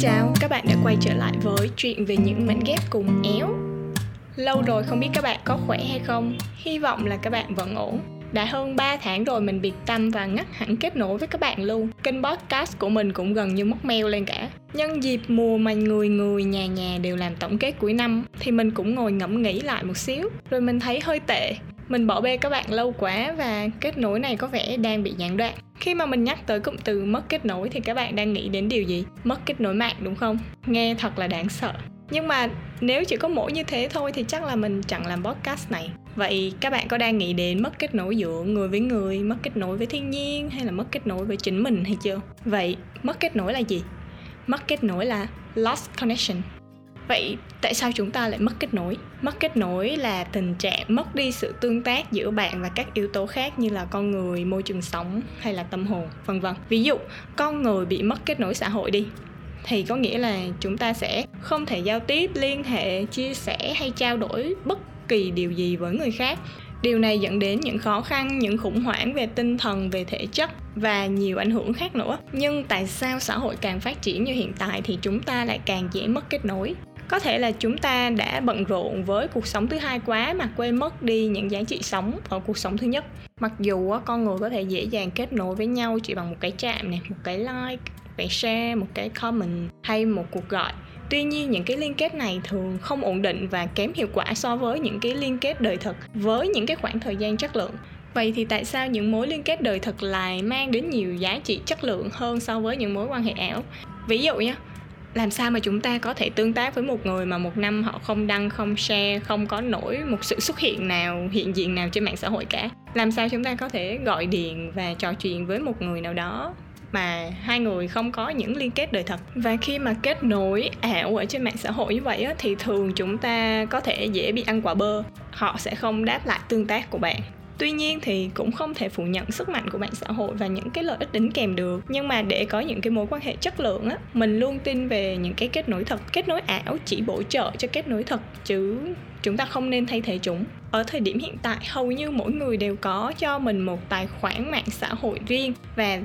chào, các bạn đã quay trở lại với chuyện về những mảnh ghép cùng éo. Lâu rồi không biết các bạn có khỏe hay không. Hy vọng là các bạn vẫn ổn. Đã hơn 3 tháng rồi mình biệt tâm và ngắt hẳn kết nối với các bạn luôn. Kênh podcast của mình cũng gần như mất meo lên cả. Nhân dịp mùa mà người người nhà nhà đều làm tổng kết cuối năm Thì mình cũng ngồi ngẫm nghĩ lại một xíu. Rồi mình thấy hơi tệ mình bỏ bê các bạn lâu quá và kết nối này có vẻ đang bị gián đoạn. Khi mà mình nhắc tới cụm từ mất kết nối thì các bạn đang nghĩ đến điều gì? Mất kết nối mạng, đúng không? Nghe thật là đáng sợ. Nhưng mà nếu chỉ có mỗi như thế thôi thì chắc là mình chẳng làm podcast này. Vậy các bạn có đang nghĩ đến mất kết nối giữa người với người, mất kết nối với thiên nhiên hay là mất kết nối với chính mình hay chưa? Vậy mất kết nối là gì? Mất kết nối là lost connection vậy tại sao chúng ta lại mất kết nối? Mất kết nối là tình trạng mất đi sự tương tác giữa bạn và các yếu tố khác như là con người, môi trường sống hay là tâm hồn, vân vân. Ví dụ, con người bị mất kết nối xã hội đi, thì có nghĩa là chúng ta sẽ không thể giao tiếp, liên hệ, chia sẻ hay trao đổi bất kỳ điều gì với người khác. Điều này dẫn đến những khó khăn, những khủng hoảng về tinh thần, về thể chất và nhiều ảnh hưởng khác nữa. Nhưng tại sao xã hội càng phát triển như hiện tại thì chúng ta lại càng dễ mất kết nối? Có thể là chúng ta đã bận rộn với cuộc sống thứ hai quá mà quên mất đi những giá trị sống ở cuộc sống thứ nhất mặc dù con người có thể dễ dàng kết nối với nhau chỉ bằng một cái chạm này một cái like một cái share một cái comment hay một cuộc gọi Tuy nhiên những cái liên kết này thường không ổn định và kém hiệu quả so với những cái liên kết đời thực với những cái khoảng thời gian chất lượng. Vậy thì tại sao những mối liên kết đời thực lại mang đến nhiều giá trị chất lượng hơn so với những mối quan hệ ảo? Ví dụ nhé, làm sao mà chúng ta có thể tương tác với một người mà một năm họ không đăng không share không có nổi một sự xuất hiện nào hiện diện nào trên mạng xã hội cả? Làm sao chúng ta có thể gọi điện và trò chuyện với một người nào đó mà hai người không có những liên kết đời thật? Và khi mà kết nối ảo ở trên mạng xã hội như vậy á, thì thường chúng ta có thể dễ bị ăn quả bơ. Họ sẽ không đáp lại tương tác của bạn tuy nhiên thì cũng không thể phủ nhận sức mạnh của mạng xã hội và những cái lợi ích đính kèm được. Nhưng mà để có những cái mối quan hệ chất lượng á, mình luôn tin về những cái kết nối thật, kết nối ảo, chỉ bổ trợ cho kết nối thật, chứ chúng ta không nên thay thế chúng. Ở thời điểm hiện tại, hầu như mỗi người đều có cho mình một tài khoản mạng xã hội riêng và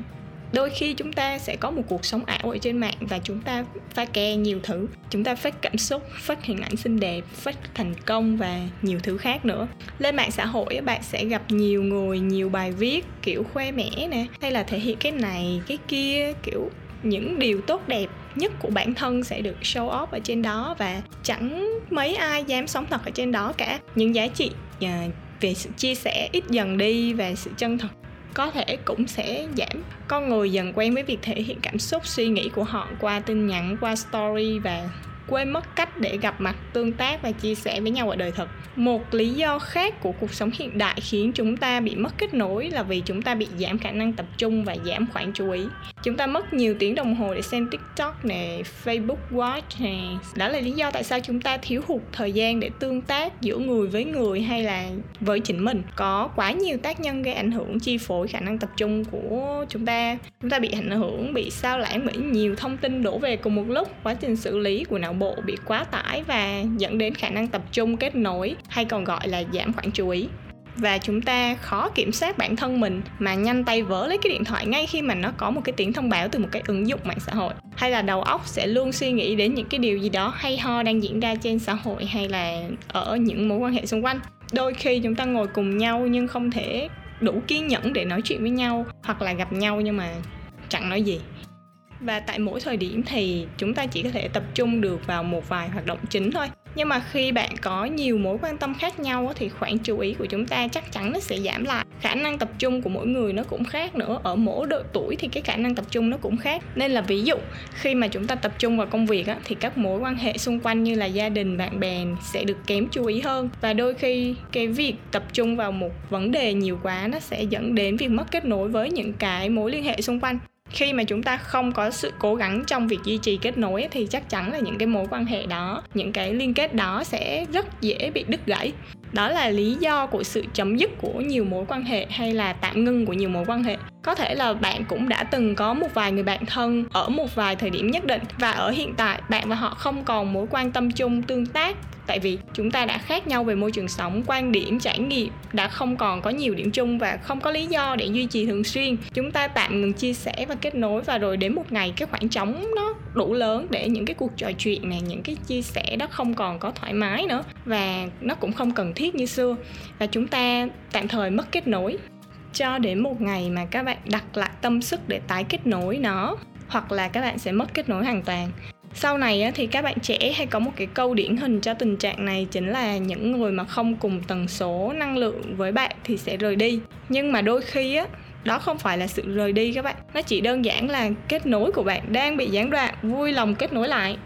đôi khi chúng ta sẽ có một cuộc sống ảo ở trên mạng và chúng ta pha kè nhiều thứ. Chúng ta phát cảm xúc, phát hình ảnh xinh đẹp, phát thành công và nhiều thứ khác nữa. Lên mạng xã hội bạn sẽ gặp nhiều người, nhiều bài viết, kiểu, khoe mẽ nè. Hay là thể hiện cái này, cái kia, kiểu, những điều tốt đẹp nhất của bản thân sẽ được show off ở trên đó và chẳng mấy ai dám sống thật ở trên đó cả. Những giá trị à, về sự chia sẻ ít dần đi và sự chân thật có thể cũng sẽ giảm. Con người dần quen với việc thể hiện cảm xúc, suy nghĩ của họ qua tin nhắn, qua story và quên mất cách để gặp mặt, tương tác và chia sẻ với nhau ở đời thực. Một lý do khác của cuộc sống hiện đại khiến chúng ta bị mất kết nối là vì chúng ta bị giảm khả năng tập trung và giảm khoảng chú ý chúng ta mất nhiều tiếng đồng hồ để xem tiktok nè, facebook watch nè. Đó là lý do tại sao chúng ta thiếu hụt thời gian để tương tác giữa người với người hay là với chính mình. Có quá nhiều tác nhân gây ảnh hưởng, chi phối khả năng tập trung của chúng ta. Chúng ta bị ảnh hưởng, bị sao lãng bởi nhiều thông tin đổ về cùng một lúc. Quá trình xử lý của não não bộ bị quá tải và dẫn đến khả năng tập trung kết nối, hay còn gọi là giảm khoảng chú ý và chúng ta khó kiểm soát bản thân mình mà nhanh tay vỡ lấy cái điện thoại ngay khi mà nó có một cái tiếng thông báo từ một cái ứng dụng mạng xã hội. Hay là đầu óc sẽ luôn suy nghĩ đến những cái điều gì đó hay ho đang diễn ra trên xã hội hay là ở những mối quan hệ xung quanh. Đôi khi chúng ta ngồi cùng nhau nhưng không thể đủ kiên nhẫn để nói chuyện với nhau hoặc là gặp nhau nhưng mà chẳng nói gì. Và tại mỗi thời điểm thì chúng ta chỉ có thể tập trung được vào một vài hoạt động chính thôi nhưng mà khi bạn có nhiều mối quan tâm khác nhau thì khoảng chú ý của chúng ta chắc chắn nó sẽ giảm lại. Khả năng tập trung của mỗi người nó cũng khác nữa. Ở mỗi độ tuổi thì cái khả năng tập trung nó cũng khác. Nên là ví dụ khi mà chúng ta tập trung vào công việc á, thì các mối quan hệ xung quanh như là gia đình bạn bè sẽ được kém chú ý hơn. Và đôi khi cái việc tập trung vào một vấn đề nhiều quá nó sẽ dẫn đến việc mất kết nối với những cái mối liên hệ xung quanh khi mà chúng ta không có sự cố gắng trong việc duy trì kết nối thì chắc chắn là những cái mối quan hệ đó, những cái liên kết đó sẽ rất dễ bị đứt gãy. Đó là lý do của sự chấm dứt của nhiều mối quan hệ hay là tạm ngưng của nhiều mối quan hệ có thể là bạn cũng đã từng có một vài người bạn thân ở một vài thời điểm nhất định và ở hiện tại bạn và họ không còn mối quan tâm chung tương tác. Tại vì chúng ta đã khác nhau về môi trường sống, quan điểm, trải nghiệm, đã không còn có nhiều điểm chung và không có lý do để duy trì thường xuyên. Chúng ta tạm ngừng chia sẻ và kết nối và rồi đến một ngày cái khoảng trống nó đủ lớn để những cái cuộc trò chuyện này, những cái chia sẻ đó không còn có thoải mái nữa và nó cũng không cần thiết như xưa. Và chúng ta tạm thời mất kết nối cho đến một ngày mà các bạn đặt lại tâm sức để tái kết nối nó, hoặc là các bạn sẽ mất kết nối hoàn toàn. Sau này thì các bạn trẻ hay có một cái câu điển hình cho tình trạng này chính là những người mà không cùng tần số năng lượng với bạn thì sẽ rời đi. Nhưng mà đôi khi á, đó không phải là sự rời đi các bạn. Nó chỉ đơn giản là kết nối của bạn đang bị gián đoạn, vui lòng kết nối lại.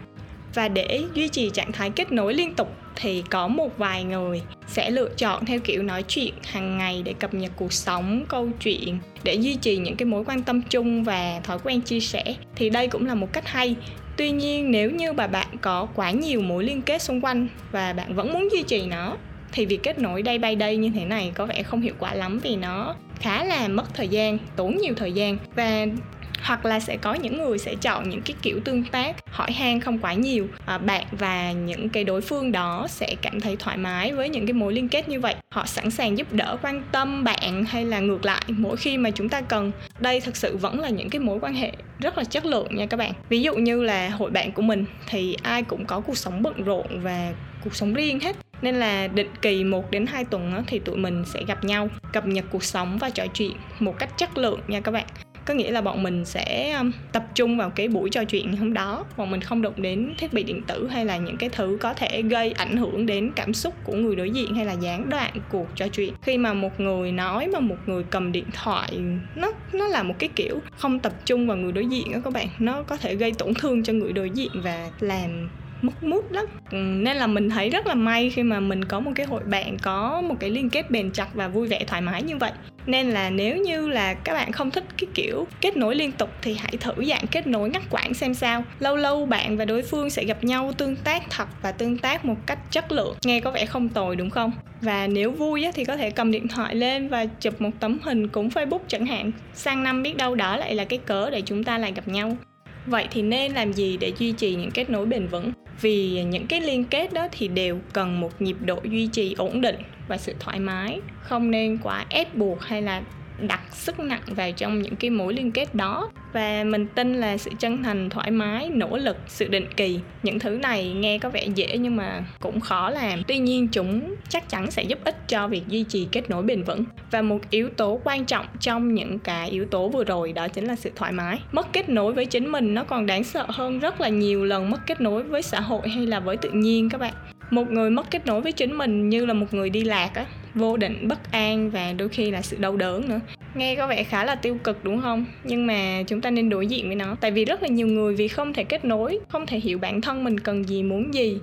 Và để duy trì trạng thái kết nối liên tục thì có một vài người sẽ lựa chọn theo kiểu nói chuyện hàng ngày để cập nhật cuộc sống, câu chuyện, để duy trì những cái mối quan tâm chung và thói quen chia sẻ. Thì đây cũng là một cách hay. Tuy nhiên, nếu như bà bạn có quá nhiều mối liên kết xung quanh và bạn vẫn muốn duy trì nó, thì việc kết nối day by day như thế này có vẻ không hiệu quả lắm vì nó khá là mất thời gian, tốn nhiều thời gian và hoặc là sẽ có những người sẽ chọn những cái kiểu tương tác hỏi han không quá nhiều. À, bạn và những cái đối phương đó sẽ cảm thấy thoải mái với những cái mối liên kết như vậy. Họ sẵn sàng giúp đỡ quan tâm bạn hay là ngược lại mỗi khi mà chúng ta cần. Đây thực sự vẫn là những cái mối quan hệ rất là chất lượng nha các bạn. Ví dụ như là hội bạn của mình thì ai cũng có cuộc sống bận rộn và cuộc sống riêng hết. Nên là định kỳ 1 đến 2 tuần thì tụi mình sẽ gặp nhau cập nhật cuộc sống và trò chuyện một cách chất lượng nha các bạn có nghĩa là bọn mình sẽ um, tập trung vào cái buổi trò chuyện hôm đó. Bọn mình không động đến thiết bị điện tử hay là những cái thứ có thể gây ảnh hưởng đến cảm xúc của người đối diện hay là gián đoạn cuộc trò chuyện. Khi mà một người nói mà một người cầm điện thoại, nó nó là một cái kiểu không tập trung vào người đối diện đó các bạn. Nó có thể gây tổn thương cho người đối diện và làm mất mút lắm. Nên là mình thấy rất là may khi mà mình có một cái hội bạn, có một cái liên kết bền chặt và vui vẻ thoải mái như vậy. Nên là nếu như là các bạn không thích cái kiểu kết nối liên tục thì hãy thử dạng kết nối ngắt quãng xem sao. Lâu lâu bạn và đối phương sẽ gặp nhau tương tác thật và tương tác một cách chất lượng. Nghe có vẻ không tồi, đúng không? Và nếu vui thì có thể cầm điện thoại lên và chụp một tấm hình cũng facebook chẳng hạn. Sang năm biết đâu đó lại là cái cớ để chúng ta lại gặp nhau. Vậy thì nên làm gì để duy trì những kết nối bền vững? Vì những cái liên kết đó thì đều cần một nhịp độ duy trì ổn định và sự thoải mái. Không nên quá ép buộc hay là đặt sức nặng vào trong những cái mối liên kết đó. Và mình tin là sự chân thành, thoải mái, nỗ lực, sự định kỳ, những thứ này nghe có vẻ dễ nhưng mà cũng khó làm. Tuy nhiên, chúng chắc chắn sẽ giúp ích cho việc duy trì kết nối bền vững. Và một yếu tố quan trọng trong những cái yếu tố vừa rồi đó chính là sự thoải mái. Mất kết nối với chính mình nó còn đáng sợ hơn rất là nhiều lần mất kết nối với xã hội hay là với tự nhiên các bạn. Một người mất kết nối với chính mình như là một người đi lạc á vô định, bất an và đôi khi là sự đau đớn nữa. Nghe có vẻ khá là tiêu cực, đúng không? Nhưng mà chúng ta nên đối diện với nó. Tại vì rất là nhiều người vì không thể kết nối, không thể hiểu bản thân mình cần gì, muốn gì,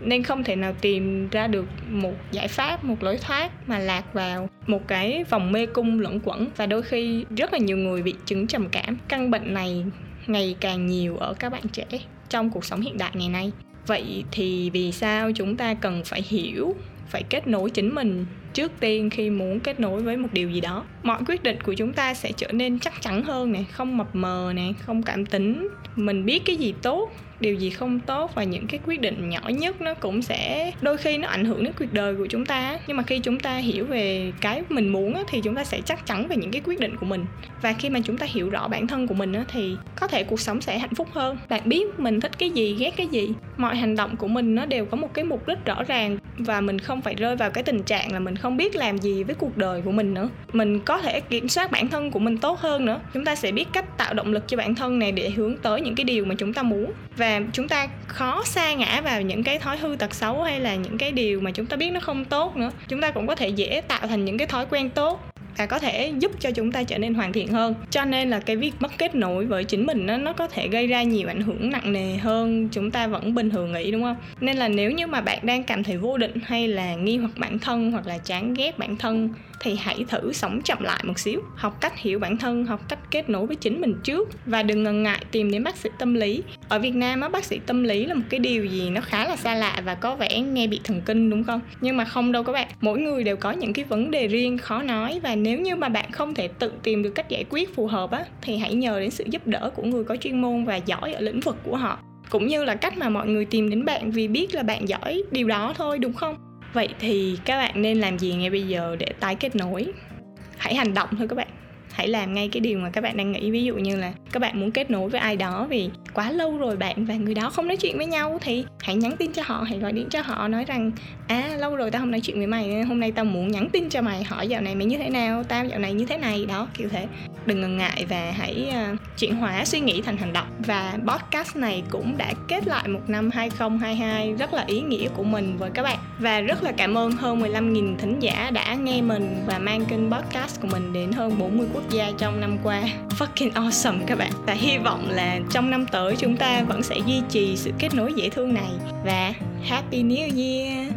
nên không thể nào tìm ra được một giải pháp, một lối thoát mà lạc vào một cái vòng mê cung lẫn quẩn. Và đôi khi rất là nhiều người bị chứng trầm cảm. Căn bệnh này ngày càng nhiều ở các bạn trẻ trong cuộc sống hiện đại ngày nay. Vậy thì vì sao chúng ta cần phải hiểu, phải kết nối chính mình trước tiên khi muốn kết nối với một điều gì đó. Mọi quyết định của chúng ta sẽ trở nên chắc chắn hơn nè, không mập mờ nè, không cảm tính. Mình biết cái gì tốt, điều gì không tốt và những cái quyết định nhỏ nhất nó cũng sẽ, đôi khi nó ảnh hưởng đến cuộc đời của chúng ta. Nhưng mà khi chúng ta hiểu về cái mình muốn thì chúng ta sẽ chắc chắn về những cái quyết định của mình. Và khi mà chúng ta hiểu rõ bản thân của mình thì có thể cuộc sống sẽ hạnh phúc hơn. Bạn biết mình thích cái gì, ghét cái gì? Mọi hành động của mình nó đều có một cái mục đích rõ ràng và mình không phải rơi vào cái tình trạng là mình không không biết làm gì với cuộc đời của mình nữa. Mình có thể kiểm soát bản thân của mình tốt hơn nữa. Chúng ta sẽ biết cách tạo động lực cho bản thân này để hướng tới những cái điều mà chúng ta muốn. Và và chúng ta khó sa ngã vào những cái thói hư tật xấu hay là những cái điều mà chúng ta biết nó không tốt nữa. Chúng ta cũng có thể dễ tạo thành những cái thói quen tốt và có thể giúp cho chúng ta trở nên hoàn thiện hơn. Cho nên là cái việc mất kết nối với chính mình nó nó có thể gây ra nhiều ảnh hưởng nặng nề hơn chúng ta vẫn bình thường nghĩ, đúng không? Nên là nếu như mà bạn đang cảm thấy vô định hay là nghi hoặc bản thân hoặc là chán ghét bản thân thì hãy thử sống chậm lại một xíu. Học cách hiểu bản thân, học cách kết nối với chính mình trước. Và đừng ngần ngại tìm đến bác sĩ tâm lý. Ở việt nam á, bác sĩ tâm lý là một cái điều gì nó khá là xa lạ và có vẻ nghe bị thần kinh, đúng không? Nhưng mà không đâu các bạn, mỗi người đều có những cái vấn đề riêng khó nói và nếu như mà bạn không thể tự tìm được cách giải quyết phù hợp á, thì hãy nhờ đến sự giúp đỡ của người có chuyên môn và giỏi ở lĩnh vực của họ. Cũng như là cách mà mọi người tìm đến bạn vì biết là bạn giỏi điều đó thôi, đúng không? Vậy thì các bạn nên làm gì ngay bây giờ để tái kết nối? Hãy hành động thôi các bạn. Hãy làm ngay cái điều mà các bạn đang nghĩ. Ví dụ như là các bạn muốn kết nối với ai đó vì quá lâu rồi bạn và người đó không nói chuyện với nhau thì hãy nhắn tin cho họ hãy gọi điện cho họ nói rằng à lâu rồi tao không nói chuyện với mày hôm nay tao muốn nhắn tin cho mày hỏi dạo này mày như thế nào tao dạo này như thế này. Đó kiểu thế. Đừng ngần ngại và hãy uh, chuyển hóa suy nghĩ thành hành động. Và podcast này cũng đã kết lại một năm 2022 rất là ý nghĩa của mình với các bạn. Và rất là cảm ơn hơn 15.000 thính giả đã nghe mình và mang kênh podcast của mình đến hơn 40 quốc gia trong năm qua fucking awesome các bạn. Và hy vọng là trong năm tới chúng ta vẫn sẽ duy trì sự kết nối dễ thương này. Và happy new year!